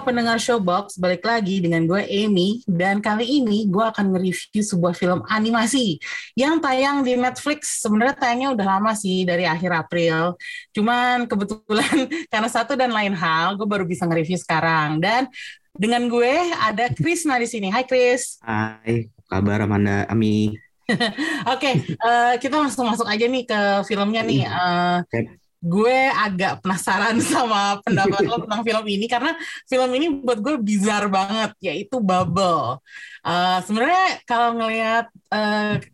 Halo pendengar Showbox, balik lagi dengan gue Amy dan kali ini gue akan nge-review sebuah film animasi yang tayang di Netflix. Sebenarnya tayangnya udah lama sih dari akhir April. Cuman kebetulan karena satu dan lain hal gue baru bisa nge-review sekarang. Dan dengan gue ada Krisna di sini. Hai Kris. Hai, kabar Amanda Ami? Oke, eh, kita langsung masuk aja nih ke filmnya nih. Oke. Gue agak penasaran sama pendapat lo tentang film ini karena film ini buat gue bizar banget yaitu Bubble. Eh, Sebenarnya kalau ngelihat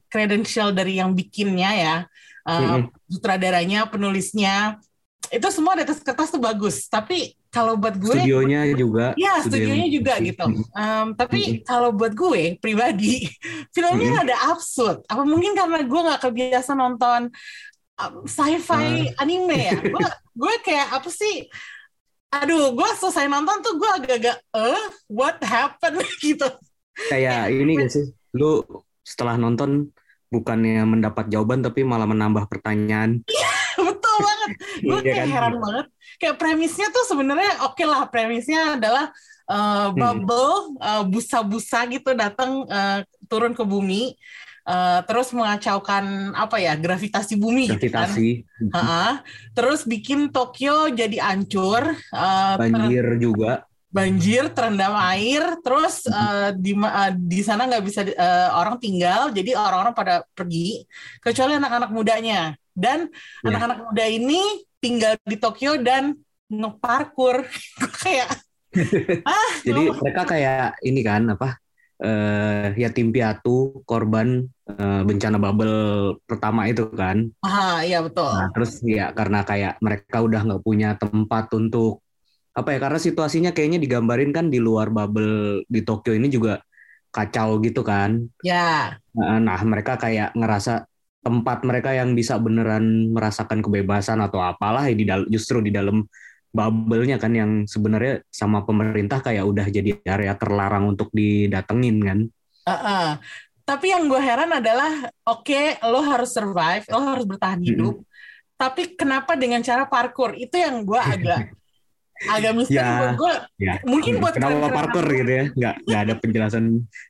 credential dari yang bikinnya ya, eh, Mm-mm. sutradaranya, penulisnya itu semua di atas kertas tuh bagus. Tapi kalau buat gue Studionya juga. Ya, studio studionya juga animasi. gitu. Em, tapi Mm-mm. kalau buat gue pribadi, filmnya Mm-mm. ada absurd. Apa mungkin karena gue nggak kebiasa nonton um, sci-fi Ah. anime ya? Gue gue kayak apa sih? Aduh, gue selesai nonton tuh gue agak-agak, eh, what happened gitu. Kayak ini gak sih? Lu setelah nonton bukannya mendapat jawaban tapi malah menambah pertanyaan. Betul banget. Gue Iya kayak kan? heran banget. Kayak premisnya tuh sebenarnya oke lah. Premisnya adalah uh, bubble, uh, busa-busa gitu datang uh, turun ke bumi, uh, terus mengacaukan apa ya gravitasi bumi gitu kan. Gravitasi, Ha-ha. Terus bikin Tokyo jadi hancur, uh, ter- banjir juga. banjir, terendam air, terus uh, di uh, di sana nggak bisa uh, orang tinggal, jadi orang-orang pada pergi, kecuali anak-anak mudanya. Dan Ya. anak-anak muda ini tinggal di Tokyo dan ngeparkur. Kayak ah, Jadi no. mereka kayak ini kan apa? Eh yatim piatu korban eh, bencana bubble pertama itu kan. ah, iya betul. Nah, terus ya karena kayak mereka udah nggak punya tempat untuk apa ya? Karena situasinya kayaknya digambarin kan di luar bubble di Tokyo ini juga kacau gitu kan. Ya, Nah, nah, mereka kayak ngerasa tempat mereka yang bisa beneran merasakan kebebasan atau apalah ya di justru di dalam bubble-nya kan yang sebenarnya sama pemerintah kayak udah jadi area terlarang untuk didatengin kan. uh-uh. Tapi yang gue heran adalah, oke, lo harus survive, lo harus bertahan hidup. Tapi kenapa dengan cara parkour? Itu yang gue agak agak misteri Ya, buat gue. Ya. Mungkin buat Kenapa parkour gitu ya? Nggak nggak ada penjelasan,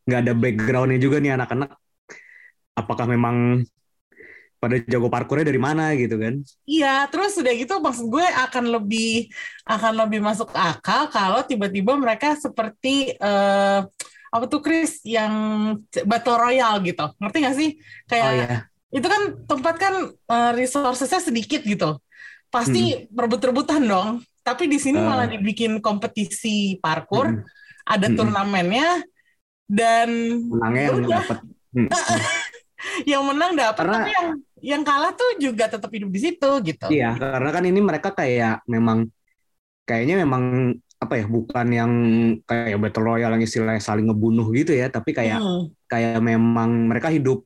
nggak ada backgroundnya juga nih anak-anak. Apakah memang pada jago parkournya dari mana gitu kan? Iya, terus udah gitu maksud gue akan lebih akan lebih masuk akal kalau tiba-tiba mereka seperti eh, apa tuh Chris yang battle royale gitu. Ngerti gak sih? Kayak Oh ya, itu kan tempat kan eh, resourcesnya sedikit gitu. Pasti rebut-rebutan dong. Tapi di sini Hmm. Ah. malah dibikin kompetisi parkour, Mm. ada Mm-mm. turnamennya dan menangnya yang Udah. dapat. Hmm. yang menang dapat Karena- tapi yang yang kalah tuh juga tetap hidup di situ gitu. Iya, karena kan ini mereka kayak memang kayaknya memang apa ya, bukan yang kayak battle royale yang istilahnya saling ngebunuh gitu ya, tapi kayak Hmm. kayak memang mereka hidup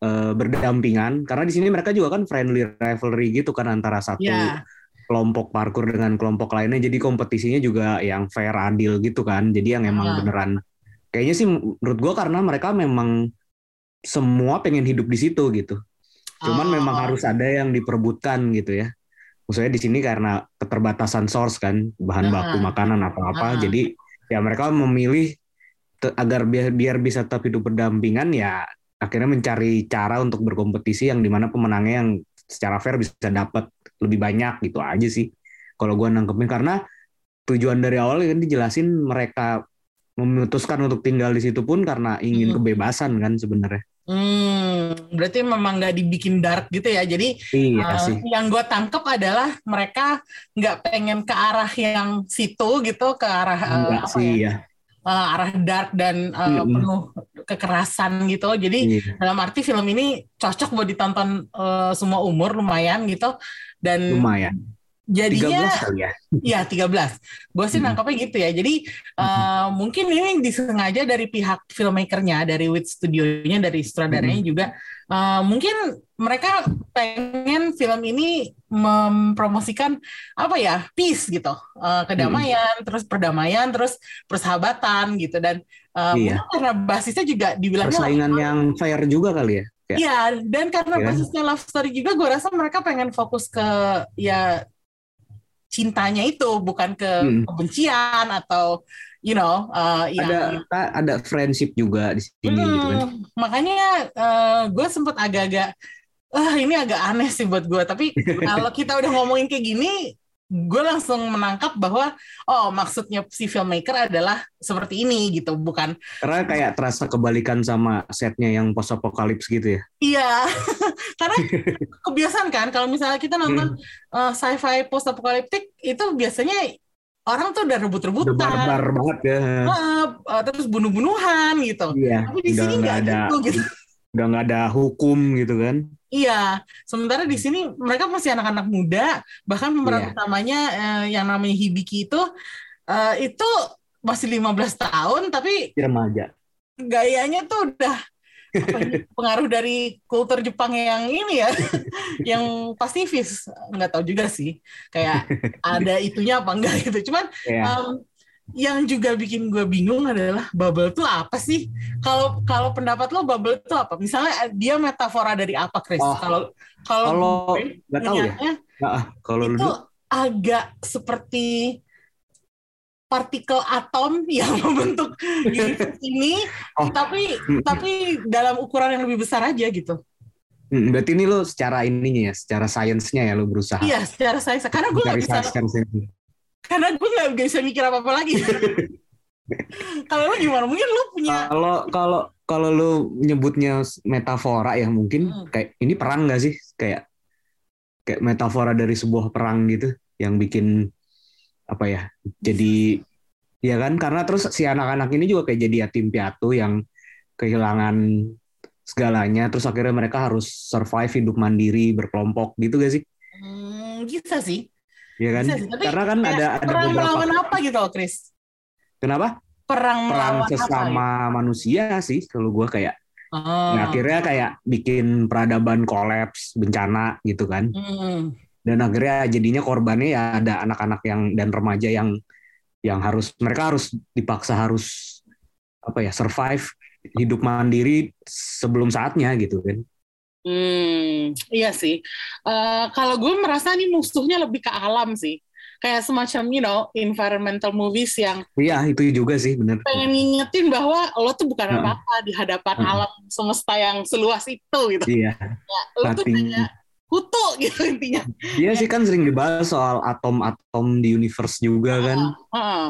eh, berdampingan karena di sini mereka juga kan friendly rivalry gitu kan antara satu Ya. kelompok parkur dengan kelompok lainnya jadi kompetisinya juga yang fair adil gitu kan. Jadi yang emang Ah. beneran kayaknya sih menurut gua karena mereka memang semua pengen hidup di situ gitu. Cuman Oh. memang harus ada yang diperebutkan gitu ya. Maksudnya di sini karena keterbatasan source kan, bahan Ah. baku makanan apa-apa. Ah. Jadi ya mereka memilih te- agar biar, biar bisa tetap hidup berdampingan ya akhirnya mencari cara untuk berkompetisi yang di mana pemenangnya yang secara fair bisa dapat lebih banyak gitu aja sih. Kalau gua nangkepin karena tujuan dari awal kan dijelasin mereka memutuskan untuk tinggal di situ pun karena ingin Hmm. kebebasan kan sebenarnya. Hmm, berarti memang nggak dibikin dark gitu ya. Jadi Iya uh, yang gue tangkep adalah mereka nggak pengen ke arah yang situ gitu, ke arah uh, apa sih ya, ya. uh, arah dark dan uh, Mm-mm. penuh kekerasan gitu. Jadi Iya. dalam arti film ini cocok buat ditonton uh, semua umur lumayan gitu. Dan Lumayan. Jadinya 13 kali ya. ya 13 gue sih Hmm. nangkapnya gitu ya jadi eh, mungkin ini disengaja dari pihak filmmakernya dari Wit Studionya dari sutradaranya juga eh, mungkin mereka pengen film ini mempromosikan apa ya peace gitu Eh, kedamaian terus perdamaian terus persahabatan gitu dan eh, Iya. karena basisnya juga dibilangnya Persaingan yang fair juga kali ya. Iya, dan karena Iya kan? basisnya love story juga, gue rasa mereka pengen fokus ke ya cintanya itu, bukan ke Hmm. kebencian atau you know, uh, yang ada ada friendship juga di sini Hmm, gitu kan. makanya gue sempet agak-agak, ah ini agak aneh sih buat gue. Tapi kalau kita udah ngomongin kayak gini, gue langsung menangkap bahwa oh maksudnya si filmmaker adalah seperti ini gitu, bukan Karena kayak terasa kebalikan sama setnya yang post apokalips gitu ya. Iya, karena kebiasaan kan kalau misalnya kita nonton uh, sci-fi post apokaliptik itu biasanya orang tuh udah rebut-rebutan, barbar banget ya. uh, uh, terus bunuh-bunuhan gitu. Iya. Tapi di sini nggak nggak ada gitu, gitu. udah nggak ada hukum gitu kan. Iya, sementara di sini mereka masih anak-anak muda, bahkan pemeran Iya. utamanya uh, yang namanya Hibiki itu uh, itu masih 15 tahun tapi Remaja. gayanya tuh udah ini, pengaruh dari kultur Jepang yang ini ya, yang pasifis nggak tahu juga sih, kayak ada itunya apa enggak gitu. Cuman Kayak um, yang juga bikin gue bingung adalah bubble tuh apa sih? Kalau kalau pendapat lo bubble tuh apa? Misalnya dia metafora dari apa, Chris? Oh, Kalau kalau kalau nggak tahu ya. Nah, kalau lu itu dulu, agak seperti partikel atom yang membentuk universe ini, Oh. tapi Mm, tapi dalam ukuran yang lebih besar aja gitu. mm, berarti ini lo secara ininya ya, secara sainsnya ya lo berusaha. Iya, secara saya karena gue nggak bisa sainsnya. Karena gue nggak bisa mikir apa apa lagi. Kalau lu gimana? Mungkin lu punya Kalau kalau kalau lu nyebutnya metafora ya mungkin Hmm. kayak ini perang nggak sih? Kayak kayak metafora dari sebuah perang gitu yang bikin apa ya? Jadi ya kan karena terus si anak-anak ini juga kayak jadi yatim piatu yang kehilangan segalanya terus akhirnya mereka harus survive hidup mandiri berkelompok gitu gak sih? hmm, bisa sih. Ya kan? Bisa. Tapi Karena kan ada ada perang beberapa melawan apa gitu Chris? kenapa? Perang, Perang melawan apa? sesama manusia sih kalau gua kayak Gitu? Oh. Nah, akhirnya kayak bikin peradaban kolaps, bencana gitu kan. Hmm. Dan akhirnya jadinya korbannya ya ada anak-anak yang dan remaja yang yang harus mereka harus dipaksa harus apa ya survive hidup mandiri sebelum saatnya gitu kan. Hmm, iya sih. Eh, kalau gue merasa nih musuhnya lebih ke alam sih. Kayak semacam, you know, environmental movies yang Iya itu juga sih bener. pengen ngingetin bahwa lo tuh bukan Heeh. apa-apa di hadapan Heeh. alam semesta yang seluas itu gitu. Iya. Ya, lo tuh Nothing. hanya kutu gitu intinya. Iya sih kan sering dibahas soal atom-atom di universe juga kan. Heeh.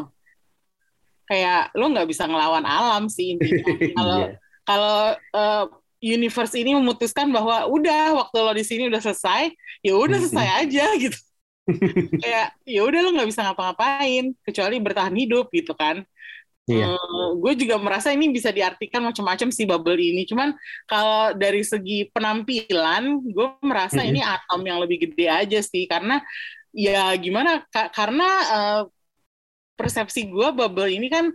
Kayak lo nggak bisa ngelawan alam sih intinya. Kalau Iya. kalau eh, universe ini memutuskan bahwa udah waktu lo di sini udah selesai, ya udah Mhm. selesai aja gitu. Kayak ya udah lo nggak bisa ngapa-ngapain kecuali bertahan hidup gitu kan. Iya. gue juga merasa ini bisa diartikan macam-macam si bubble ini. Cuman kalau dari segi penampilan, gue merasa Mhm. ini atom yang lebih gede aja sih. Karena ya gimana? Ka- karena eh, persepsi gue bubble ini kan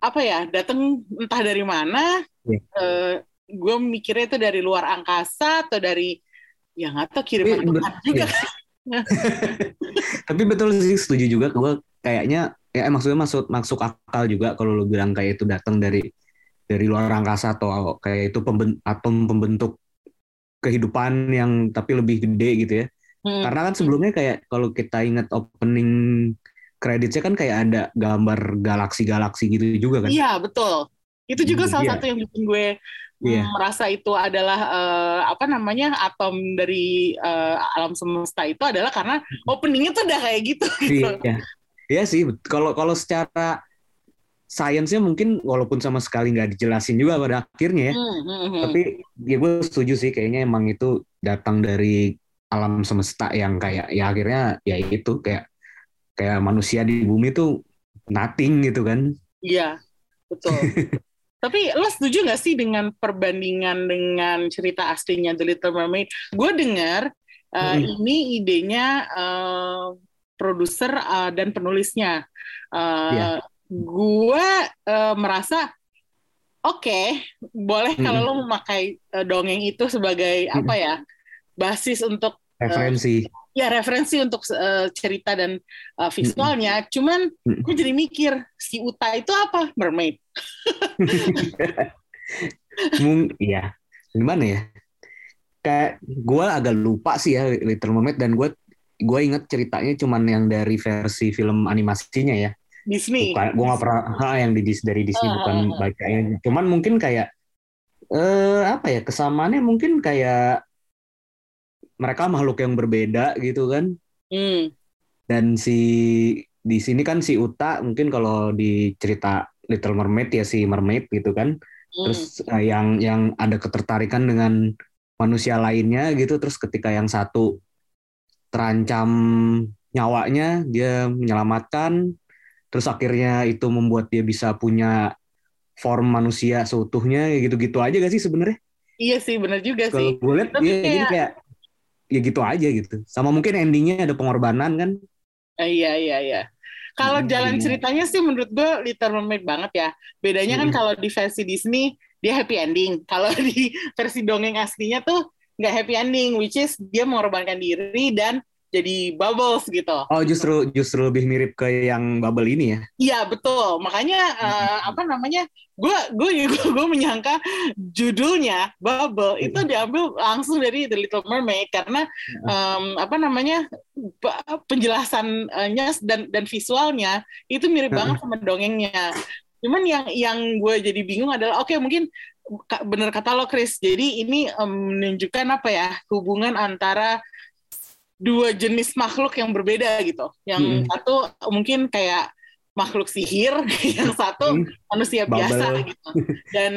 apa ya? Datang entah dari mana. Iya. Eh, gue mikirnya itu dari luar angkasa atau dari ya nggak tahu kiriman Tapi, Tuhan juga. iya. Tapi betul sih setuju juga gue kayaknya ya maksudnya masuk masuk akal juga kalau lu bilang kayak itu datang dari dari luar angkasa atau kayak itu pemben, atom pembentuk kehidupan yang tapi lebih gede gitu ya. Hmm. Karena kan sebelumnya kayak kalau kita ingat opening creditsnya kan kayak ada gambar galaksi-galaksi gitu juga kan. Iya betul. Itu juga Hmm, salah iya. satu yang bikin gue Iya. mm, merasa itu adalah eh, apa namanya atom dari eh, alam semesta itu adalah karena openingnya tuh udah kayak gitu. gitu. Iya. Iya sih, bet- kalau kalau secara sainsnya mungkin walaupun sama sekali nggak dijelasin juga pada akhirnya ya. Hmm, hmm, hmm. Tapi ya gue setuju sih kayaknya emang itu datang dari alam semesta yang kayak ya akhirnya ya itu kayak kayak manusia di bumi tuh nothing gitu kan. Iya betul. Tapi lo setuju nggak sih dengan perbandingan dengan cerita aslinya The Little Mermaid? Gue dengar eh, Mm-mm. ini idenya eh, produser uh, dan penulisnya. Uh, Iya. Gue uh, merasa oke, boleh kalau Mm-mm. lo memakai uh, dongeng itu sebagai apa ya basis untuk referensi. Ya referensi untuk uh, cerita dan uh, visualnya. Cuman Mm-mm. gue jadi mikir si Uta itu apa mermaid? Mung, iya. Gimana ya? Kayak gue agak lupa sih ya Little Mermaid dan gue gue inget ceritanya cuman yang dari versi film animasinya ya. Disney. Bukan, gue nggak pernah ha, yang di, dari Disney Ah, bukan ah, ah. bacanya. Cuman mungkin kayak eh apa ya kesamaannya mungkin kayak mereka makhluk yang berbeda gitu kan. Hmm. Dan si di sini kan si Uta mungkin kalau di cerita Little Mermaid ya si mermaid gitu kan. hmm. Terus eh, yang yang ada ketertarikan dengan manusia lainnya gitu. Terus ketika yang satu terancam nyawanya dia menyelamatkan. Terus akhirnya itu membuat dia bisa punya form manusia seutuhnya ya gitu-gitu aja gak sih sebenarnya? Iya sih, benar juga Kalau sih. gue lihat Tapi ya, jadi kayak- kayak ya gitu aja gitu. Sama mungkin endingnya ada pengorbanan kan? Eh, iya, iya, iya. Kalau Hmm, jalan iya. ceritanya sih menurut gue Little Mermaid banget ya. Bedanya kan kalau di versi Disney dia happy ending. Kalau di versi dongeng aslinya tuh nggak happy ending, which is dia mengorbankan diri dan jadi bubbles gitu. Oh justru justru lebih mirip ke yang bubble ini ya? Iya betul. Makanya eh, apa namanya? Gue gue gue menyangka judulnya Bubble itu diambil langsung dari The Little Mermaid karena em, apa namanya penjelasannya dan dan visualnya itu mirip banget sama dongengnya. Cuman yang yang gue jadi bingung adalah oke mungkin ka- bener kata lo Chris. Jadi ini em, menunjukkan apa ya hubungan antara dua jenis makhluk yang berbeda gitu. Yang Mm-mm. satu mungkin kayak makhluk sihir, yang satu Hmm, manusia Bubble. biasa gitu. Dan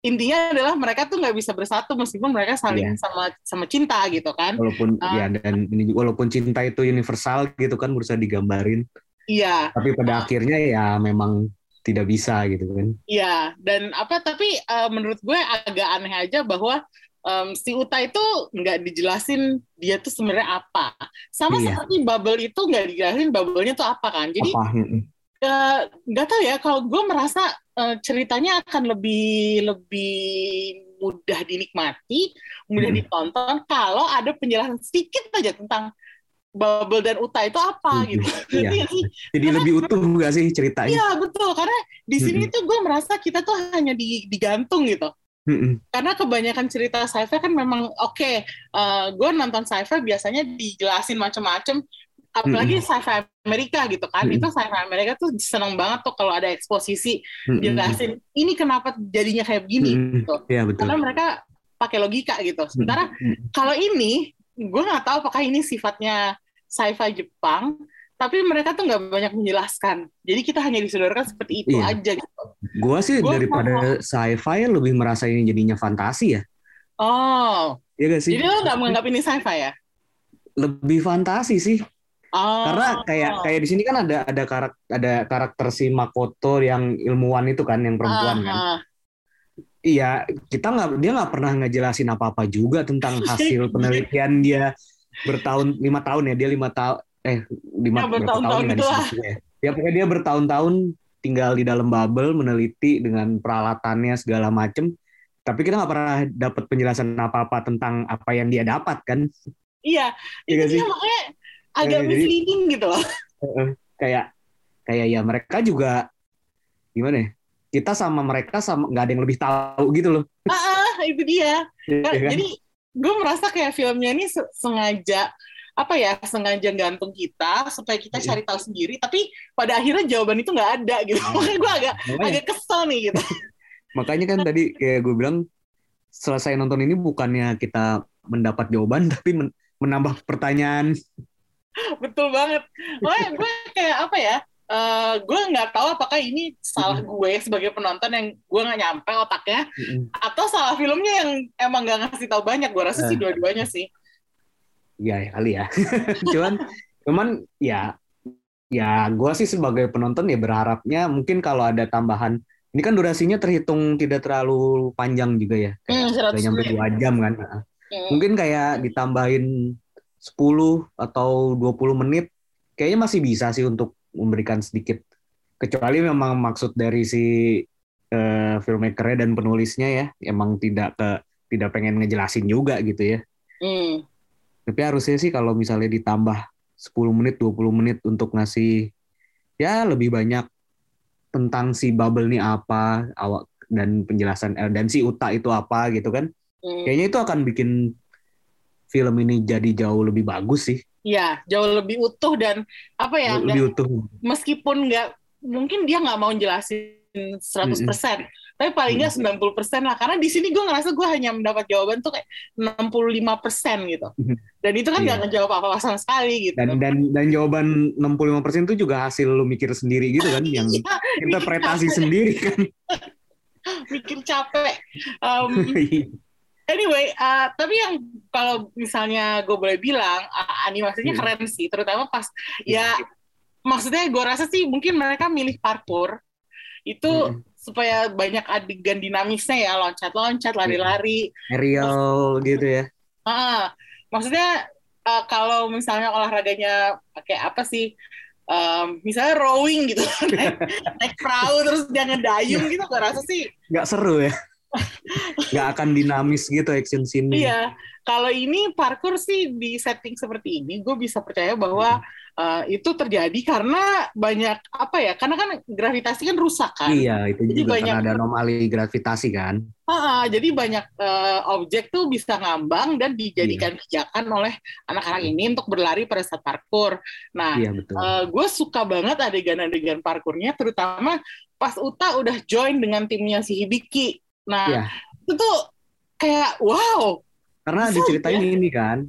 intinya adalah mereka tuh nggak bisa bersatu meskipun mereka saling Iya. sama sama cinta gitu kan. Walaupun Ah. ya dan ini walaupun cinta itu universal gitu kan berusaha digambarin, Iya, tapi pada Ah. akhirnya ya memang tidak bisa gitu kan. iya. Dan apa tapi eh, menurut gue agak aneh aja bahwa em, si Uta itu nggak dijelasin dia tuh sebenarnya apa. Sama Iya. seperti Bubble itu nggak dijelasin Bubble-nya tuh apa kan. Jadi eh, nggak tahu ya kalau gue merasa eh, ceritanya akan lebih lebih mudah dinikmati, mudah Mm-mm. ditonton kalau ada penjelasan sedikit aja tentang Bubble dan Uta itu apa gitu. Iya. Jadi lebih utuh gak sih ceritanya? Iya betul karena di sini tuh gue merasa kita tuh hanya di- digantung gitu. Mm-mm. Karena kebanyakan cerita sci-fi kan memang oke, eh, gue nonton sci-fi biasanya dijelasin macam-macam, apalagi sci-fi Amerika gitu kan. Mm-mm. Itu sci-fi Amerika tuh seneng banget tuh kalau ada eksposisi Mm-mm. jelasin ini kenapa jadinya kayak begini Mm-mm. gitu. Iya betul. Karena mereka pakai logika gitu. Sementara Mm-mm. kalau ini gue nggak tahu apakah ini sifatnya sci-fi Jepang, tapi mereka tuh nggak banyak menjelaskan. Jadi kita hanya disodorkan seperti itu Iya. aja gitu. Gua sih Gua daripada sci-fi lebih merasa ini jadinya fantasi ya. Oh, Iya gak sih? jadi lo nggak menganggap ini sci-fi ya? Lebih fantasi sih. Oh. Karena kayak kayak di sini kan ada ada karakter ada karakter si Makoto yang ilmuwan itu kan yang perempuan kan. Ah, Iya, kita nggak dia nggak pernah ngejelasin apa-apa juga tentang hasil penelitian dia bertahun lima tahun ya dia lima tahun eh lima Ya, bertahun-tahun tahun gitu lah. ya. Ya pokoknya dia bertahun-tahun tinggal di dalam bubble meneliti dengan peralatannya segala macem. Tapi kita nggak pernah dapat penjelasan apa-apa tentang apa yang dia dapat kan. Iya, Iya itu sih? makanya agak jadi- misleading gitu loh. Kayak kayak ya mereka juga gimana ya? Kita sama mereka sama nggak ada yang lebih tahu gitu loh. Ah, itu dia. Nah, kan? Jadi gue merasa kayak filmnya ini se- sengaja apa ya sengaja gantung kita supaya kita Iya. cari tahu sendiri tapi pada akhirnya jawaban itu nggak ada gitu Ah. makanya gue agak Makanya- agak kesel nih gitu Makanya kan tadi kayak gue bilang selesai nonton ini bukannya kita mendapat jawaban tapi men- menambah pertanyaan. betul banget makanya gue kayak apa ya eh, gue nggak tahu apakah ini salah gue sebagai penonton yang gue nggak nyampe otaknya atau salah filmnya yang emang nggak ngasih tahu banyak gue rasa sih Eh. dua-duanya sih ya kali ya. cuman cuman ya ya gue sih sebagai penonton ya berharapnya mungkin kalau ada tambahan ini kan durasinya terhitung tidak terlalu panjang juga ya. Hmm, Kayak 100 udah nyampe dua jam kan. Hmm. Mungkin kayak ditambahin 10 atau 20 menit kayaknya masih bisa sih untuk memberikan sedikit kecuali memang maksud dari si uh, filmmakernya dan penulisnya ya emang tidak ke tidak pengen ngejelasin juga gitu ya. Hmm. Tapi harusnya sih kalau misalnya ditambah 10 menit 20 menit untuk ngasih ya lebih banyak tentang si bubble nih apa awak dan penjelasan eh, dan si Uta itu apa gitu kan. Hmm. Kayaknya itu akan bikin film ini jadi jauh lebih bagus sih. Iya, jauh lebih utuh dan apa ya? Lebih nggak- utuh. meskipun nggak mungkin dia nggak mau jelasin 100%, tapi paling nggak 90% lah. Karena di sini gue ngerasa gue hanya mendapat jawaban tuh kayak 65% gitu. Mhm. Dan itu kan nggak Iya. ngejawab apa-apa sama sekali gitu. Dan dan dan jawaban 65% itu juga hasil lu mikir sendiri gitu kan yang Iya, interpretasi sendiri kan. mikir capek. Um, Anyway, uh, tapi yang kalau misalnya gue boleh bilang uh, animasinya Hmm. keren sih, terutama pas ya maksudnya gue rasa sih mungkin mereka milih parkour itu Hmm. Supaya banyak adegan dinamisnya ya loncat-loncat, lari-lari. Aerial gitu ya. Ah, maksudnya uh, kalau misalnya olahraganya pakai apa sih? Um, misalnya rowing gitu, naik, naik perahu terus dia ngedayung gitu, gue rasa sih Nggak seru ya. Nggak akan dinamis gitu action scene Iya, kalau ini parkour sih di setting seperti ini, gue bisa percaya bahwa uh, itu terjadi karena banyak apa ya? Karena kan gravitasi kan rusak kan. Iya, itu Jadi juga banyak- karena ada anomali gravitasi kan. Ah, jadi banyak uh, objek tuh bisa ngambang dan dijadikan pijakan oleh anak-anak ini untuk berlari pada saat parkour. Nah, Iya, betul. gue suka banget adegan-adegan parkurnya, terutama pas Uta udah join dengan timnya si Hibiki. Nah, Iya. itu tuh kayak wow. Karena diceritain ya? ini kan,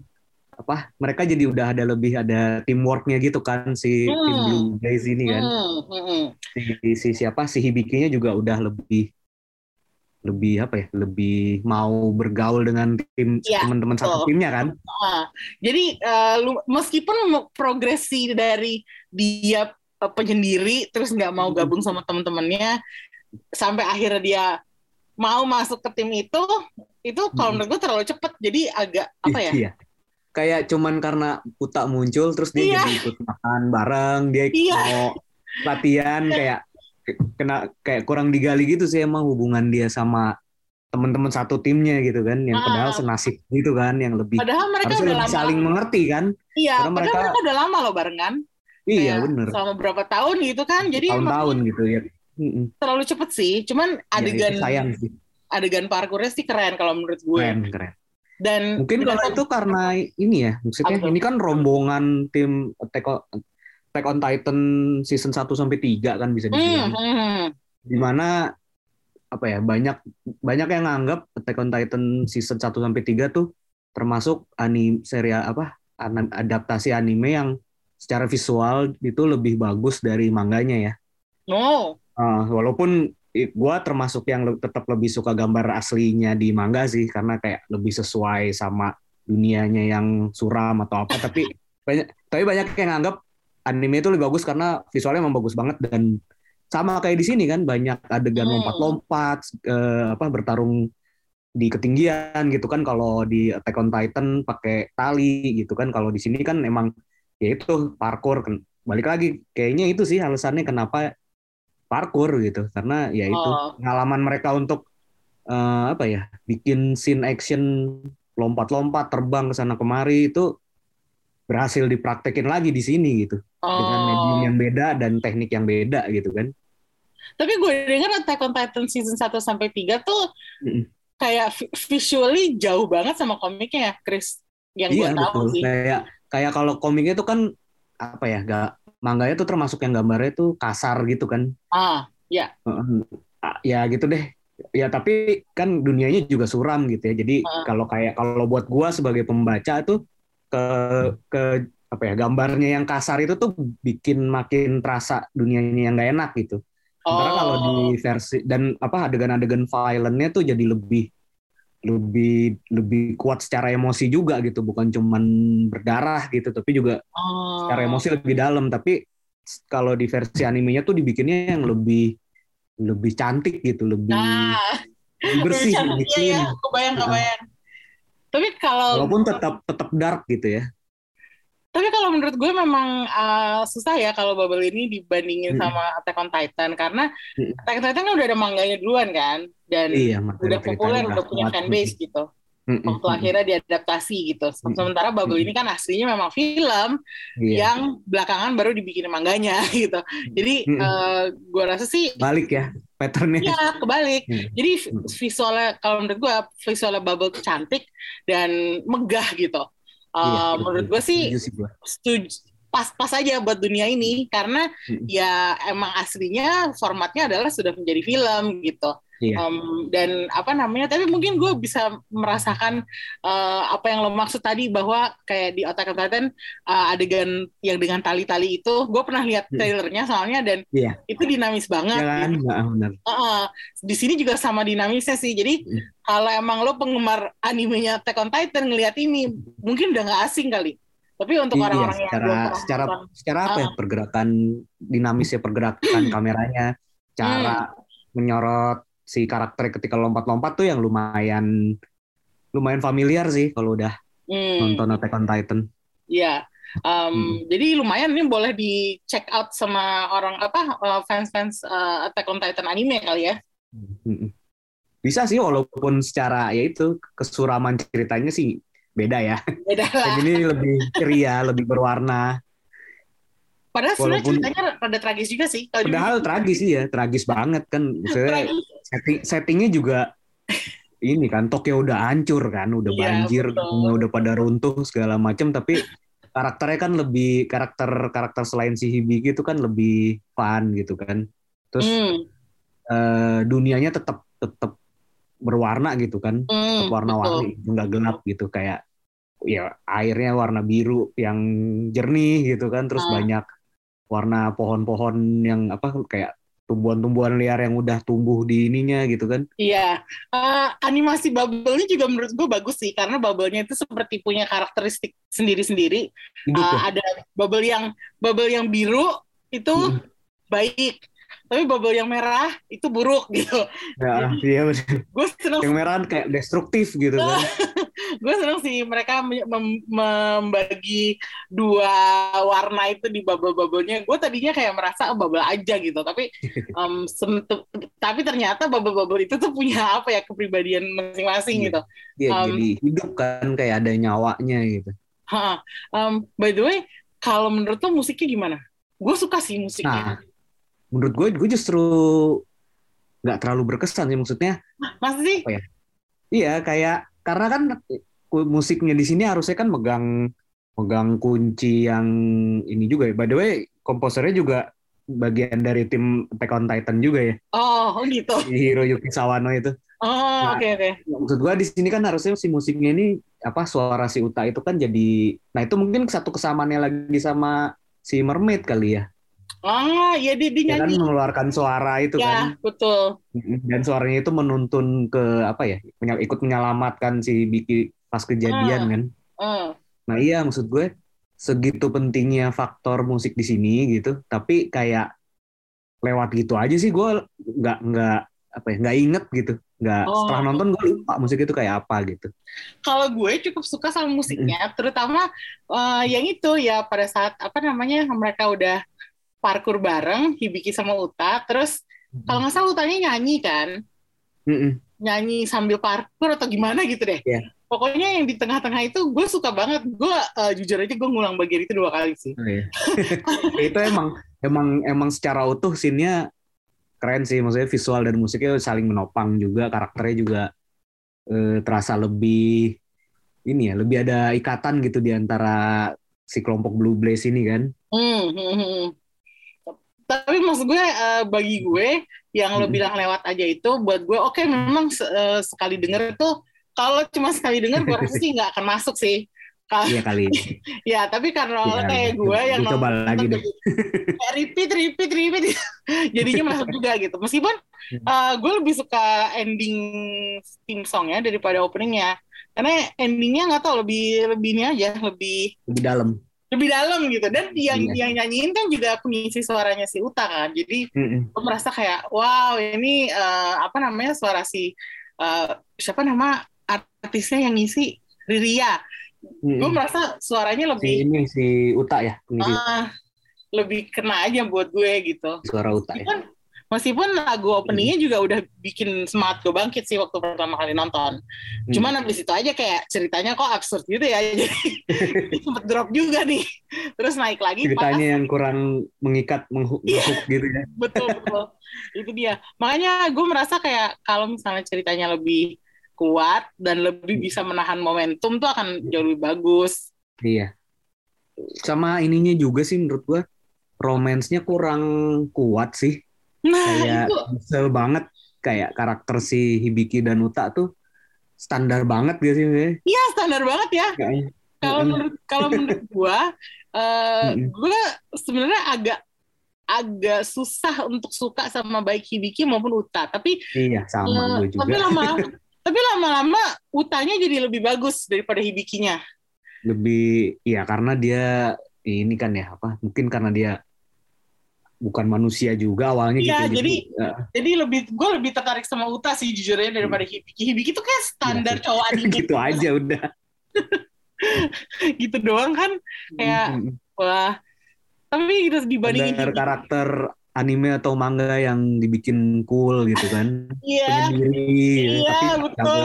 apa mereka jadi udah ada lebih ada teamworknya gitu kan si tim Hmm. Blue Jays ini kan. Hmm, hmm, hmm. Si, si siapa si Hibikinya juga udah lebih lebih apa ya lebih mau bergaul dengan tim Iya, teman-teman satu timnya kan Ah, jadi lu- meskipun progresi dari dia eh, penyendiri terus nggak mau Hmm. gabung sama teman-temannya sampai akhirnya dia mau masuk ke tim itu itu kalau Hmm. menurut gue terlalu cepet jadi agak apa ya Iya. Kayak cuman karena Uta muncul terus dia Iya. jadi ikut makan bareng, dia Iya. mau latihan kayak ke- kena kayak kurang digali gitu sih emang hubungan dia sama teman-teman satu timnya gitu kan, yang Ah. padahal senasib gitu kan, yang lebih padahal mereka udah lebih lama saling mengerti kan. iya padahal mereka- mereka udah lama loh barengan Iya Kayak bener. selama berapa tahun gitu kan jadi Tahun-tahun gitu ya. Terlalu cepet sih cuman Ya, adegan itu sayang sih. adegan parkurnya sih keren kalau menurut gue Keren, keren. Dan Mungkin kalau ternyata- itu karena ini ya, maksudnya tuh? ini kan rombongan tim Attack on, Attack on Titan season 1 sampai 3 kan bisa Hmm, dibilang. hmm, hmm. Di mana apa ya, banyak banyak yang nganggap Attack on Titan season 1 sampai 3 tuh termasuk anime serial apa? adaptasi anime yang secara visual itu lebih bagus dari manganya ya. no Uh, walaupun gua termasuk yang le- tetap lebih suka gambar aslinya di manga sih karena kayak lebih sesuai sama dunianya yang suram atau apa. Tapi banyak tapi banyak yang nganggap anime itu lebih bagus karena visualnya emang bagus banget dan sama kayak di sini kan banyak adegan Hmm. lompat-lompat eh, apa bertarung di ketinggian gitu kan. Kalau di Attack on Titan pakai tali gitu kan. Kalau di sini kan emang ya itu parkour balik lagi kayaknya itu sih alasannya kenapa parkour gitu karena ya itu Oh. pengalaman mereka untuk eh, apa ya bikin scene action lompat-lompat terbang ke sana kemari itu berhasil dipraktekin lagi di sini gitu dengan medium Oh. yang beda dan teknik yang beda gitu kan Tapi gue denger Attack on Titan season 1 sampai 3 tuh Mm-mm. kayak vi- visually jauh banget sama komiknya ya, Chris. Yang gue iya tahu betul sih. kayak kayak kalau komiknya itu kan apa ya gak mangganya tuh termasuk yang gambarnya tuh kasar gitu kan Ah, Heeh. Ah, ya gitu deh ya tapi kan dunianya juga suram gitu ya jadi Heeh. kalau kayak kalau buat gua sebagai pembaca tuh ke ke apa ya gambarnya yang kasar itu tuh bikin makin terasa dunia ini yang gak enak gitu sementara Oh. kalau di versi dan apa adegan-adegan violentnya tuh jadi lebih lebih lebih kuat secara emosi juga gitu bukan cuman berdarah gitu tapi juga Oh. secara emosi lebih dalam tapi kalau di versi animenya tuh dibikinnya yang lebih lebih cantik gitu lebih, Nah, lebih bersih lebih cantik, clean ya. Kebayang, Nah. kebayang. Tapi kalau walaupun tetap tetap dark gitu ya Tapi kalau menurut gue memang uh, susah ya kalau Bubble ini dibandingin Hmm. sama Attack on Titan karena Hmm. Attack on Titan kan udah ada manganya duluan kan dan Iya, udah populer, udah punya fanbase gitu. Mm-mm. Waktu akhirnya diadaptasi gitu. Sementara Bubble Hmm. ini kan aslinya memang film Iya. yang belakangan baru dibikin mangganya gitu. Jadi Hmm. uh, gue rasa sih Balik ya patternnya. ya kebalik. Hmm. Jadi visualnya kalau menurut gue visualnya Bubble tuh cantik dan megah gitu. Uh, Iya, menurut betul. gue sih setuju pas-pas aja buat dunia ini karena Hmm. ya emang aslinya formatnya adalah sudah menjadi film gitu Iya. Um, dan apa namanya tapi mungkin gue bisa merasakan uh, apa yang lo maksud tadi bahwa kayak di otak Titan uh, adegan yang dengan tali-tali itu gue pernah lihat Hmm. trailernya soalnya dan Iya. itu dinamis banget Ya kan? Nggak, benar. Uh, di sini juga sama dinamisnya sih. Jadi Hmm. kalau emang lo penggemar animenya Attack on Titan ngelihat ini, mungkin udah nggak asing kali. Tapi untuk Iya, orang-orang yang secara pernah secara nonton, secara apa ya Ah. pergerakan dinamisnya pergerakan kameranya, cara menyorot si karakter ketika lompat-lompat tuh yang lumayan lumayan familiar sih kalau udah hmm, nonton Attack on Titan. Iya. Um, Hmm. Jadi lumayan ini boleh di check out sama orang apa uh, fans-fans uh, Attack on Titan anime kali ya. Mm-mm. Bisa sih walaupun secara ya itu kesuraman ceritanya sih beda ya. Beda lah. Yang ini lebih ceria, lebih berwarna. Padahal sebenarnya ceritanya rada tragis juga sih. Kalau Padahal tragis sih ya, tragis banget kan. Tragis. setting, settingnya juga ini kan Tokyo udah hancur kan, udah Iya, banjir, betul. udah pada runtuh segala macam. Tapi karakternya kan lebih karakter karakter selain si Hibiki itu kan lebih fun gitu kan. Terus Hmm, eh, dunianya tetap tetap berwarna gitu kan, hmm, tetap warna-warni, nggak gelap gitu kayak ya airnya warna biru yang jernih gitu kan, terus Ah. banyak warna pohon-pohon yang apa kayak tumbuhan-tumbuhan liar yang udah tumbuh di ininya gitu kan. Iya, Eh, animasi bubble-nya juga menurut gue bagus sih karena bubble-nya itu seperti punya karakteristik sendiri-sendiri. Ya. ada bubble yang bubble yang biru itu Mm. baik, tapi bubble yang merah itu buruk gitu. Ya, iya. Gue seneng, yang merah kayak destruktif gitu kan. gue seneng sih mereka mem- mem- membagi dua warna itu di bubble-bubblenya. Gue tadinya kayak merasa oh, bubble aja gitu, tapi te- tapi ternyata bubble-bubble itu tuh punya apa ya kepribadian masing-masing Iya. gitu. Dia Um, jadi hidup kan kayak ada nyawanya gitu. Ha, em, by the way, kalau menurut lo musiknya gimana? Gue suka sih musiknya. Nah, menurut gue gue justru nggak terlalu berkesan sih maksudnya. Masa sih? Iya, kayak karena kan musiknya di sini harusnya kan megang megang kunci yang ini juga ya. By the way, komposernya juga bagian dari tim Attack on Titan juga ya, Oh, oh gitu. si Hiroyuki Sawano itu. Oh, Nah, oke oke. Maksud gua di sini kan harusnya si musiknya ini apa suara si Uta itu kan jadi nah itu mungkin satu kesamaannya lagi sama si Mermaid kali ya. Ah, ya dia, dia Dia kan nyanyi. mengeluarkan suara itu Ya, kan. betul. Dan suaranya itu menuntun ke apa ya? ikut menyelamatkan si Biki pas kejadian Ah. kan. Eh, Nah iya maksud gue segitu pentingnya faktor musik di sini gitu, tapi kayak lewat gitu aja sih gue nggak nggak apa ya nggak inget gitu, nggak Oh. setelah nonton gue lupa musik itu kayak apa gitu. kalau gue cukup suka sama musiknya, terutama eh, yang itu ya pada saat apa namanya mereka udah parkur bareng Hibiki sama Uta, terus kalau nggak salah Utanya nyanyi kan, Mm-mm. nyanyi sambil parkur atau gimana gitu deh. Iya. Pokoknya yang di tengah-tengah itu gue suka banget. Gue eh, jujur aja gue ngulang bagian itu dua kali sih. Oh, iya. itu emang emang emang secara utuh scene-nya keren sih, maksudnya visual dan musiknya saling menopang juga, karakternya juga eh, terasa lebih ini ya, lebih ada ikatan gitu di antara si kelompok Blue Blaze ini kan. Hmm, hmm, hmm, hmm. Tapi maksud gue eh, bagi gue yang lo Hmm. bilang lewat aja itu buat gue oke memang se- eh, sekali denger tuh kalau cuma sekali denger gue rasa sih nggak akan masuk sih. Iya kali. ya tapi karena Iya, kayak gue yang coba nonton lagi deh. kayak repeat repeat repeat jadinya masuk juga gitu. Meskipun Hmm. eh, gue lebih suka ending theme songnya daripada openingnya karena endingnya nggak tau lebih lebih ini aja lebih Lebih dalam. Lebih dalam gitu dan yang Iya. yang nyanyiin kan juga pengisi suaranya si Uta kan jadi Mm-mm. gue merasa kayak wow ini eh, apa namanya suara si eh, siapa nama artisnya yang ngisi Riria gue Mm-mm. merasa suaranya si lebih ini si Uta ya, pengisi ah, lebih kena aja buat gue gitu. suara Uta ya. Meskipun, meskipun lagu openingnya juga udah bikin semangat gue bangkit sih waktu pertama kali nonton. Hmm. Cuman habis itu aja kayak ceritanya kok absurd gitu ya. Jadi sempet drop juga nih. Terus naik lagi ceritanya yang kurang mengikat, menghook Iya. gitu ya. betul betul itu dia makanya gue merasa kayak kalau misalnya ceritanya lebih kuat dan lebih bisa menahan momentum tuh akan jauh lebih bagus Iya. Sama ininya juga sih menurut gua romance-nya kurang kuat sih. Nah Kayak itu banget kayak karakter si Hibiki dan Uta tuh standar banget gak sih sebenarnya? ya standar banget ya kalau menurut kalau menurut eh Mm-mm. gue sebenarnya agak agak susah untuk suka sama baik Hibiki maupun Uta tapi Iya, sama gue juga. tapi lama tapi lama-lama Utanya jadi lebih bagus daripada Hibikinya Lebih iya karena dia ini kan ya apa? Mungkin karena dia bukan manusia juga awalnya Iya, gitu. jadi- eh, jadi lebih gue lebih tertarik sama Uta sih jujurnya daripada Hibiki Hibiki tuh kayak standar Iya sih. cowok anime gitu aja udah. gitu doang kan Kayak, Mm-mm. wah tapi gitu dibandingin Standar karakter anime atau manga yang dibikin cool gitu kan. iya gitu, Iya, tapi betul.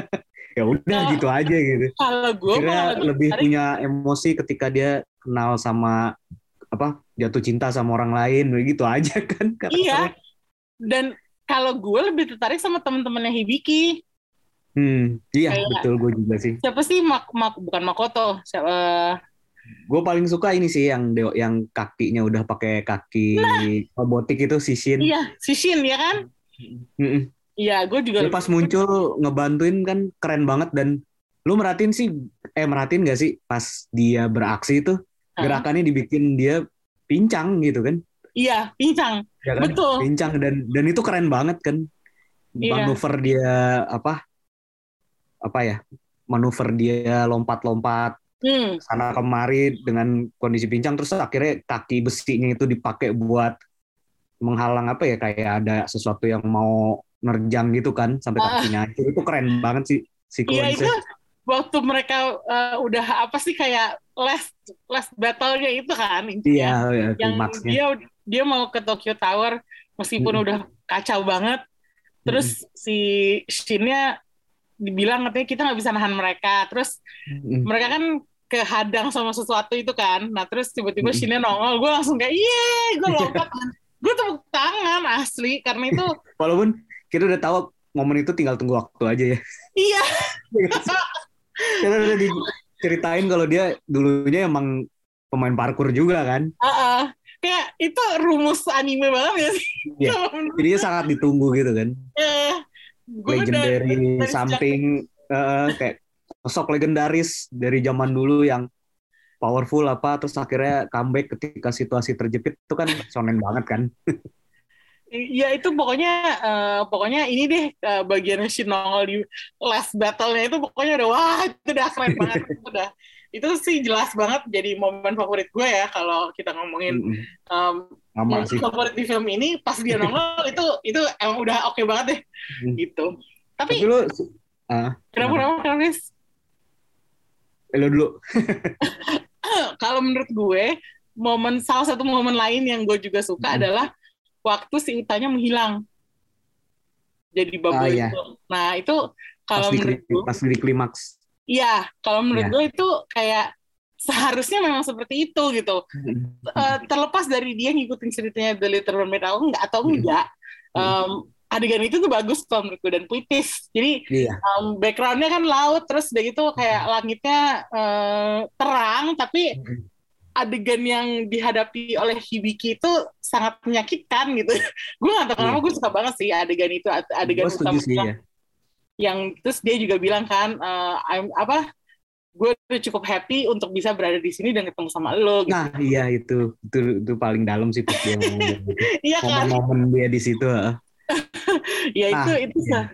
ya udah Nah, gitu aja gitu. kalau gue malah lebih punya emosi ketika dia kenal sama apa jatuh cinta sama orang lain begitu aja kan iya. dan kalau gue lebih tertarik sama teman-temannya Hibiki. Hmm, iya Kayak- betul gue juga sih. siapa sih? Mak, Mak bukan Makoto siapa? Gue paling suka ini sih yang deo- yang kakinya udah pakai kaki robotik itu si Shin. iya si Shin ya kan? Iya gue juga Dia pas muncul ngebantuin kan keren banget. Dan lu merhatiin sih eh merhatiin gak sih pas dia beraksi itu? Gerakannya dibikin dia pincang gitu kan? iya pincang Ya kan? betul Pincang dan dan itu keren banget kan. Iya. Manuver dia apa? Apa ya? Manuver dia lompat-lompat hmm, sana kemari dengan kondisi pincang terus akhirnya kaki besinya itu dipakai buat menghalang apa ya kayak ada sesuatu yang mau nerjang gitu kan sampai Ah. kakinya hancur. itu keren banget sih iya sequence itu waktu mereka eh, udah apa sih kayak last last battle-nya itu kan iya intinya. ya, yang klimaksnya dia dia mau ke Tokyo Tower meskipun Mm-mm. udah kacau banget. Terus si Shin-nya dibilang katanya kita nggak bisa nahan mereka. Terus Mm-mm. mereka kan kehadang sama sesuatu itu kan. Nah terus tiba-tiba Mm-mm. Shin-nya nongol. Gue langsung kayak iya gue lompat. Gue tepuk tangan asli. Karena itu walaupun kita udah tahu momen itu tinggal tunggu waktu aja ya. Iya kita udah diceritain kalau dia dulunya emang pemain parkour juga kan uh-uh. kayak itu rumus anime banget ya sih Iya. Kalau menurut jadinya sangat ditunggu gitu kan. Gue udah- legendary dari something eh, kayak sosok legendaris dari zaman dulu yang powerful apa terus akhirnya comeback ketika situasi terjepit itu kan sonen banget kan Ya itu pokoknya eh, pokoknya ini deh eh, bagian Shin nongol di last battle-nya itu pokoknya udah wah itu udah keren banget itu udah itu sih jelas banget jadi momen favorit gue ya kalau kita ngomongin momen sih favorit di film ini pas dia nongol itu itu emang udah oke banget deh Hmm. gitu. tapi Tapi lu ah kenapa kenapa kenapa eh, lu dulu Kalau menurut gue momen salah satu momen lain yang gue juga suka Hmm. adalah waktu si Utanya menghilang jadi bubble Ah, iya. itu. Nah itu pas kalau menurut gue pas di klimaks Iya, kalau menurut Iya. gue itu kayak seharusnya memang seperti itu gitu. Eh, terlepas dari dia ngikutin ceritanya The Little Mermaid atau enggak atau Hmm. enggak, em, adegan itu tuh bagus kalau menurut gue dan puitis. Jadi iya em, backgroundnya kan laut, terus udah gitu kayak langitnya eh, terang, tapi adegan yang dihadapi oleh Hibiki itu sangat menyakitkan gitu. gue nggak tahu kenapa Iya. gue suka banget sih adegan itu adegan gue setuju sih utama ya yang terus dia juga bilang kan eh, I'm, apa gue udah cukup happy untuk bisa berada di sini dan ketemu sama lo gitu. nah iya itu itu itu paling dalam sih pas dia ngomong gitu. iya kan momen-momen dia di situ ya itu Ah, itu iya. sa-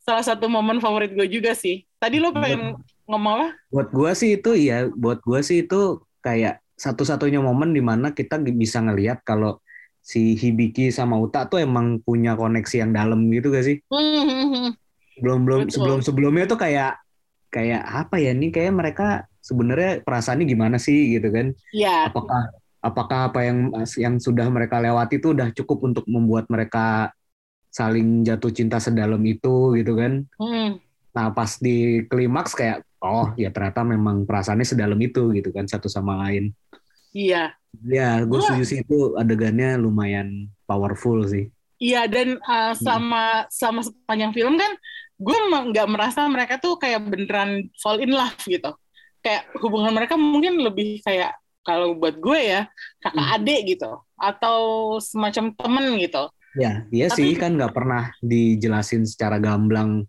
salah satu momen favorit gue juga sih tadi lo pengen ngomong apa buat gua sih itu ya buat gua sih itu kayak satu-satunya momen di mana kita bisa ngelihat kalau si Hibiki sama Uta tuh emang punya koneksi yang dalam gitu gak sih Hmm, hmm, hmm. belum belum Betul. sebelum sebelumnya tuh kayak kayak apa ya nih kayak mereka sebenarnya perasaannya gimana sih gitu kan Iya. apakah apakah apa yang yang sudah mereka lewati itu udah cukup untuk membuat mereka saling jatuh cinta sedalam itu gitu kan Hmm. nah pas di klimaks kayak oh ya ternyata memang perasaannya sedalam itu gitu kan satu sama lain Iya. ya gue setuju sih itu adegannya lumayan powerful sih Iya dan uh, selama selama sepanjang film kan gue nggak merasa mereka tuh kayak beneran fall in love gitu. Kayak hubungan mereka mungkin lebih kayak kalau buat gue ya kakak Hmm. adik gitu atau semacam temen gitu. ya iya Tapi- sih kan nggak pernah dijelasin secara gamblang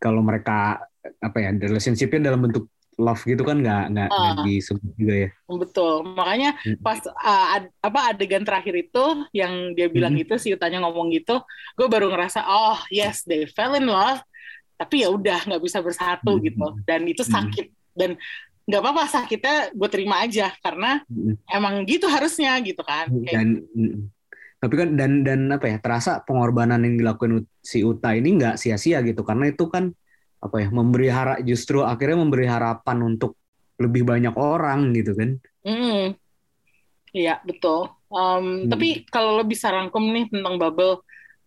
kalau mereka apa ya relationshipnya dalam bentuk love gitu kan nggak nggak Ah. disebut juga ya Betul. Makanya Hmm. pas uh, ad- apa adegan terakhir itu yang dia bilang Hmm. gitu si Utanya ngomong gitu, gue baru ngerasa oh yes they fell in love, tapi ya udah nggak bisa bersatu Hmm. gitu. Dan itu Hmm. sakit dan nggak apa-apa sakitnya gue terima aja karena Mm. emang gitu harusnya gitu kan. Kayak, dan tapi kan dan dan apa ya terasa pengorbanan yang dilakukan si Uta ini nggak sia-sia gitu karena itu kan apa ya memberi harap justru akhirnya memberi harapan untuk lebih banyak orang gitu kan mm, iya betul. Um, Hmm. Tapi kalau lo bisa rangkum nih tentang bubble,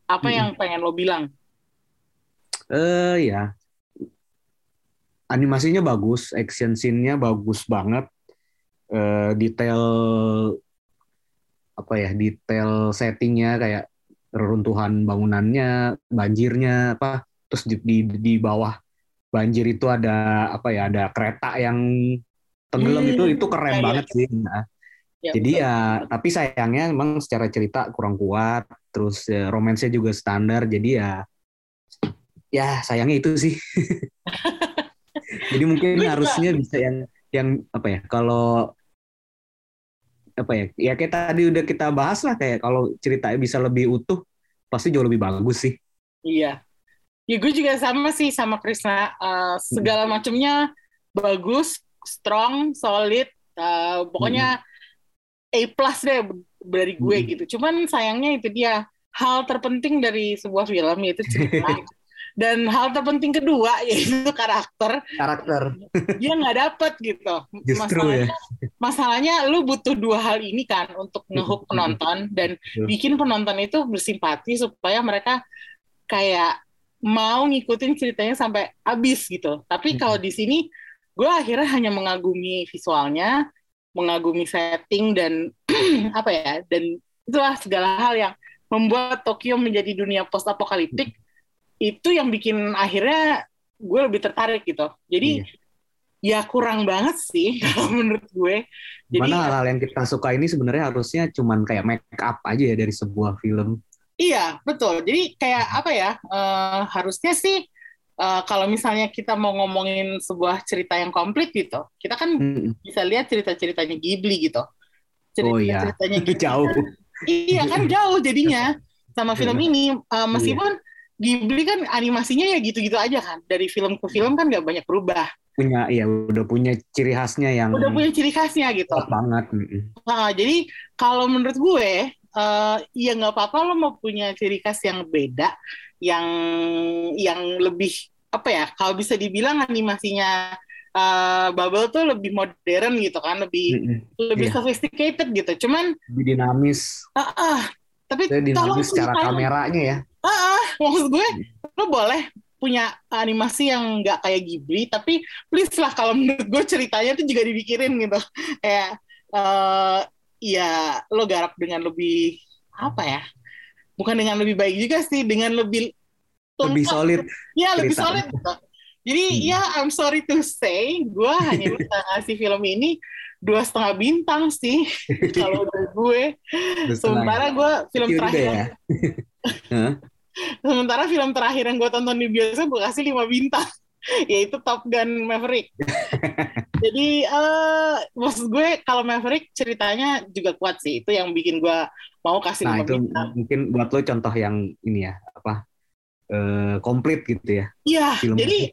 apa Hmm. yang pengen lo bilang? eh ya animasinya bagus action scene-nya bagus banget eh detail apa ya detail settingnya kayak reruntuhan bangunannya banjirnya apa terus di, di di bawah banjir itu ada apa ya ada kereta yang tenggelam Hmm, itu itu keren iya. banget sih Nah, Ya, jadi betul. ya tapi sayangnya memang secara cerita kurang kuat terus ya, romansnya juga standar jadi ya ya sayangnya itu sih jadi mungkin juga- harusnya bisa yang yang apa ya kalau apa ya ya kayak tadi udah kita bahas lah kayak kalau ceritanya bisa lebih utuh pasti jauh lebih bagus sih Iya. Ya gue juga sama sih sama Krisna. Uh, segala macamnya bagus, strong, solid. uh, pokoknya A plus deh dari gue Hmm. gitu. Cuman sayangnya itu dia hal terpenting dari sebuah film yaitu cerita. Dan hal terpenting kedua yaitu karakter karakter dia nggak dapet gitu. Justru masalahnya, ya. masalahnya lu butuh dua hal ini kan untuk ngehook penonton dan bikin penonton itu bersimpati supaya mereka kayak mau ngikutin ceritanya sampai habis gitu. Tapi Mhm. kalau di sini gue akhirnya hanya mengagumi visualnya, mengagumi setting dan apa ya dan itulah segala hal yang membuat Tokyo menjadi dunia post apokaliptik itu yang bikin akhirnya gue lebih tertarik gitu. Jadi ya kurang banget sih kalau menurut gue. Jadi Mana hal-hal yang kita suka ini sebenarnya harusnya cuman kayak make up aja ya dari sebuah film. Iya, betul. Jadi kayak apa ya? eh, harusnya sih eh, kalau misalnya kita mau ngomongin sebuah cerita yang komplit gitu, kita kan Mm-mm. bisa lihat cerita-ceritanya Ghibli gitu. Oh iya, Cerita-ceritanya Ghibli. jauh. Iya kan jauh jadinya sama film Iya. ini. Eh, meskipun Ghibli kan animasinya ya gitu-gitu aja kan. Dari film ke film kan nggak banyak berubah. Punya ya udah punya ciri khasnya yang Udah punya ciri khasnya gitu. banget. Nah, jadi kalau menurut gue, eh ya nggak apa-apa lo mau punya ciri khas yang beda, yang yang lebih apa ya? Kalau bisa dibilang animasinya eh, Bubble tuh lebih modern gitu kan, lebih Mm-mm. lebih Iya. sophisticated gitu. Cuman, Lebih dinamis. ah, ah, tapi tolong dinamis secara ceritain. kameranya ya. maksud gue, lo boleh punya animasi yang nggak kayak Ghibli, tapi please lah kalau menurut gue ceritanya tuh juga dipikirin gitu. Kayak eh ya lo garap dengan lebih apa ya? Bukan dengan lebih baik juga sih, dengan lebih Lebih lengkap. solid. Ya lebih solid gitu. Jadi Hmm. ya I'm sorry to say, gue hanya bisa ngasih film ini dua setengah bintang sih kalau dari gue. Sementara gue film Kecil terakhir ya. Sementara film terakhir yang gue tonton di bioskop gue kasih 5 bintang, yaitu Top Gun Maverick. Jadi eh maksud gue kalau Maverick ceritanya juga kuat sih, itu yang bikin gue mau kasih Nah 5 itu bintang. mungkin buat lo contoh yang ini ya apa eh, komplit gitu ya Iya, film jadi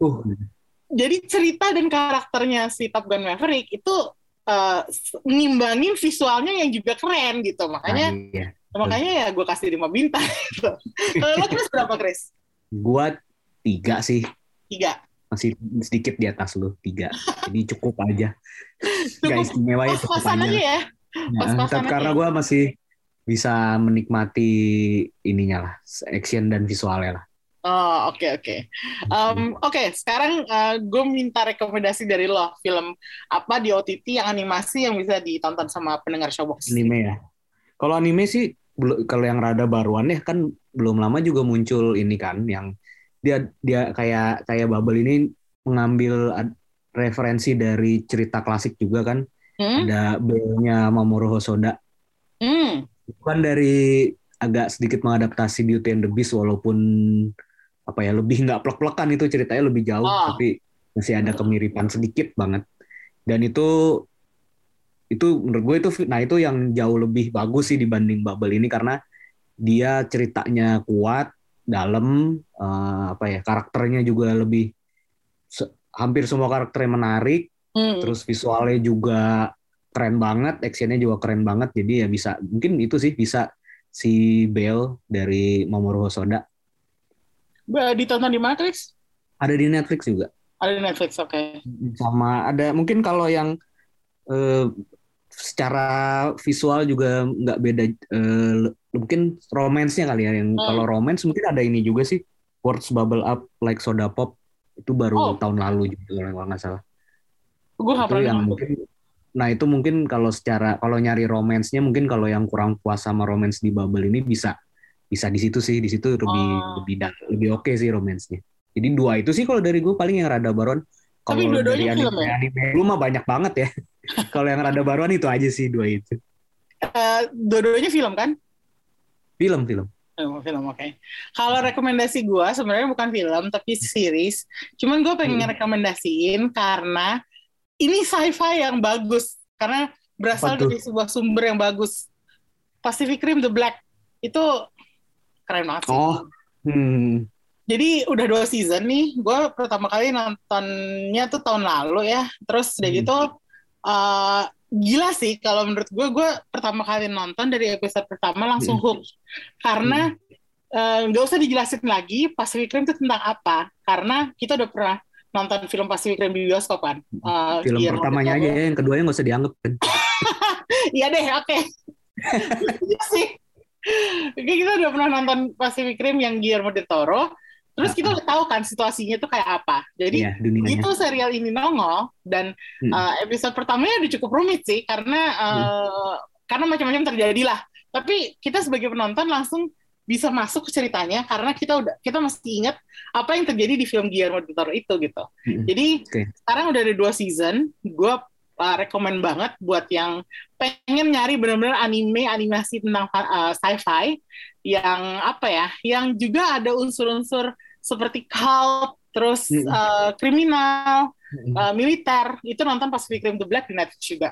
jadi cerita dan karakternya si Top Gun Maverick itu eh, ngimbangin visualnya yang juga keren gitu, makanya Nah, iya. makanya ya gue kasih 5 bintang. Gitu. Lo Chris berapa Chris? Gua tiga sih. Tiga. Masih sedikit di atas lu tiga. Jadi cukup aja. Gak istimewa ya cukup aja aja. ya. Ya, Pas-pasan tapi karena gue masih bisa menikmati ininya lah, action dan visualnya lah. Oh oke oke. Um, Oke sekarang gue minta rekomendasi dari lo film apa di OTT yang animasi yang bisa ditonton sama pendengar Showbox. Anime ya. Kalau anime sih, kalau yang rada baruan ya kan belum lama juga muncul ini kan, yang dia dia kayak kayak Bubble ini mengambil referensi dari cerita klasik juga kan. Hmm? Ada Bell-nya Mamoru Hosoda. Hmm. Itu kan dari agak sedikit mengadaptasi Beauty and the Beast walaupun apa ya lebih nggak plek-plekan itu ceritanya lebih jauh Oh. tapi masih ada kemiripan sedikit banget dan itu itu menurut gue itu nah itu yang jauh lebih bagus sih dibanding Bubble ini karena dia ceritanya kuat dalam eh, apa ya karakternya juga lebih se- hampir semua karakternya menarik Hmm. terus visualnya juga keren banget, actionnya juga keren banget. Jadi ya bisa, mungkin itu sih bisa si Bell dari Mamoru Hosoda. Ditonton di mana Chris? Ada di Netflix juga. Ada di Netflix oke. Sama ada mungkin kalau yang eh, secara visual juga nggak beda. le- mungkin romance-nya kali ya. Yang Hmm. kalau romance mungkin ada ini juga sih. Words Bubble Up Like Soda Pop itu baru Oh. tahun lalu juga kalau nggak salah. Gue nggak pernah yang mungkin nah itu mungkin kalau secara kalau nyari romansnya mungkin kalau yang kurang puas sama romance di Bubble ini bisa bisa di situ sih di situ lebih Oh. lebih da- lebih oke sih romansnya jadi dua itu sih kalau dari gue paling yang rada baruan Tapi kalau dari film anime, ya? anime lu mah banyak banget ya kalau yang rada baruan itu aja sih dua itu Eh, Dua-duanya film kan? Film film Oh, film oke. Kalau rekomendasi gue sebenarnya bukan film tapi series. Cuman gue pengen Hmm. rekomendasiin karena ini sci-fi yang bagus karena berasal dari sebuah sumber yang bagus. Pacific Rim The Black itu keren banget sih. oh hmm Jadi udah dua season nih. Gue pertama kali nontonnya tuh tahun lalu ya. Terus udah Hmm. gitu eh, gila sih kalau menurut gue. Gue pertama kali nonton dari episode pertama langsung Hmm. hook. Karena eh, nggak usah dijelasin lagi Pacific Rim itu tentang apa. Karena kita udah pernah nonton film Pacific Rim di bioskop kan. Eh, film pertamanya aja ya yang keduanya nggak usah dianggap kan Iya deh, oke. Iya sih. Kita udah pernah nonton Pacific Rim yang Guillermo del Toro. Terus kita udah tahu kan situasinya tuh kayak apa. Jadi dunianya itu serial ini nongol dan Hmm. uh, episode pertamanya udah cukup rumit sih karena uh, karena macam-macam terjadi lah. Tapi kita sebagai penonton langsung bisa masuk ke ceritanya karena kita udah kita mesti ingat apa yang terjadi di film Guillermo del Toro itu gitu. Hmm. Jadi Oke. sekarang udah ada dua season, gue uh, rekomend banget buat yang pengen nyari benar-benar anime animasi tentang uh, sci-fi yang apa ya, yang juga ada unsur-unsur seperti cult, terus Hmm. uh, kriminal, Hmm. uh, militer, itu nonton Pacific Rim The Black di Netflix juga.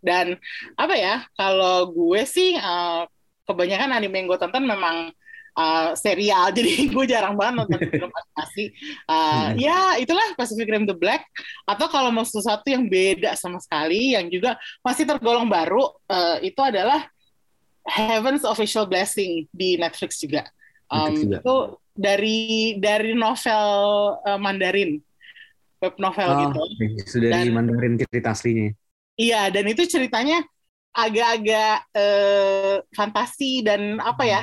Dan apa ya, kalau gue sih uh, kebanyakan anime yang gue tonton memang uh, serial, jadi gue jarang banget nonton film animasi. Uh, Hmm. Ya itulah Pacific Rim The Black. Atau kalau mau sesuatu yang beda sama sekali, yang juga masih tergolong baru, uh, itu adalah Heaven's Official Blessing di Netflix juga. Um, Netflix juga. Itu dari dari novel uh, Mandarin, web novel oh, gitu. itu dari Dan- Mandarin cerita aslinya Iya, dan itu ceritanya agak-agak eh, fantasi dan apa ya,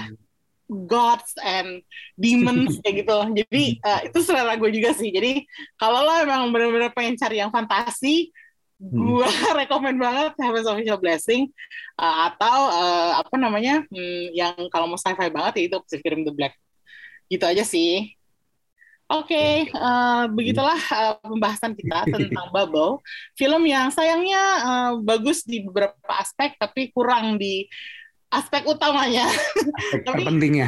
gods and demons kayak gitu. Jadi eh, itu selera gue juga sih. Jadi kalau lo emang bener-bener pengen cari yang fantasi, gue rekomend banget Heaven's Official Blessing Eh, atau eh, apa namanya, hmm, yang kalau mau sci-fi banget ya itu Pacific Rim The Black. Gitu aja sih. Oke, eh, begitulah eh, pembahasan kita tentang Bubble. Film yang sayangnya eh, bagus di beberapa aspek, tapi kurang di aspek utamanya. Tapi- terpentingnya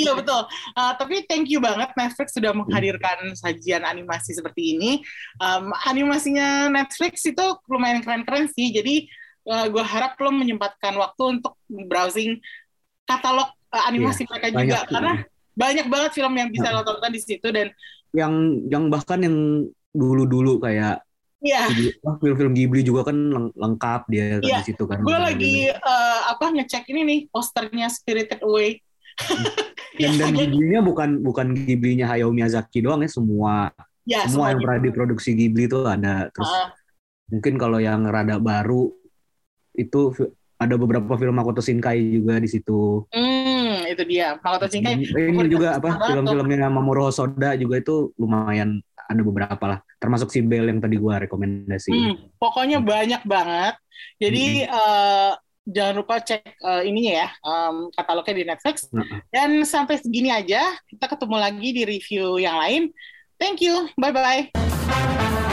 iya betul. Eh, tapi thank you banget Netflix sudah menghadirkan sajian animasi seperti ini. Em, animasinya Netflix itu lumayan keren-keren sih. Jadi gue harap lo menyempatkan waktu untuk browsing katalog eh, animasi mereka juga banyak. karena banyak banget film yang bisa lo tonton di situ dan yang yang bahkan yang dulu-dulu kayak ya wah, film-film Ghibli juga kan leng- lengkap dia kan Iya, di situ kan. gue lagi eh, apa ngecek ini nih posternya Spirited Away. dan dan Ya, Ghibli-nya bukan bukan Ghibli-nya Hayao Miyazaki doang ya semua Ya, semua yang semuanya. pernah diproduksi Ghibli itu ada. Terus Ah, mungkin kalau yang rada baru itu ada beberapa film Makoto Shinkai juga di situ. hmm, itu dia. Makoto Shinkai. Ini favorit juga apa film-filmnya Mamoru Hosoda juga itu lumayan ada beberapa lah. Termasuk si Bell yang tadi gua rekomendasiin. Hmm, pokoknya banyak banget. Jadi eh, jangan lupa cek eh, ininya ya, em, katalognya di Netflix. Heeh. Dan sampai segini aja. Kita ketemu lagi di review yang lain. Thank you. Bye bye.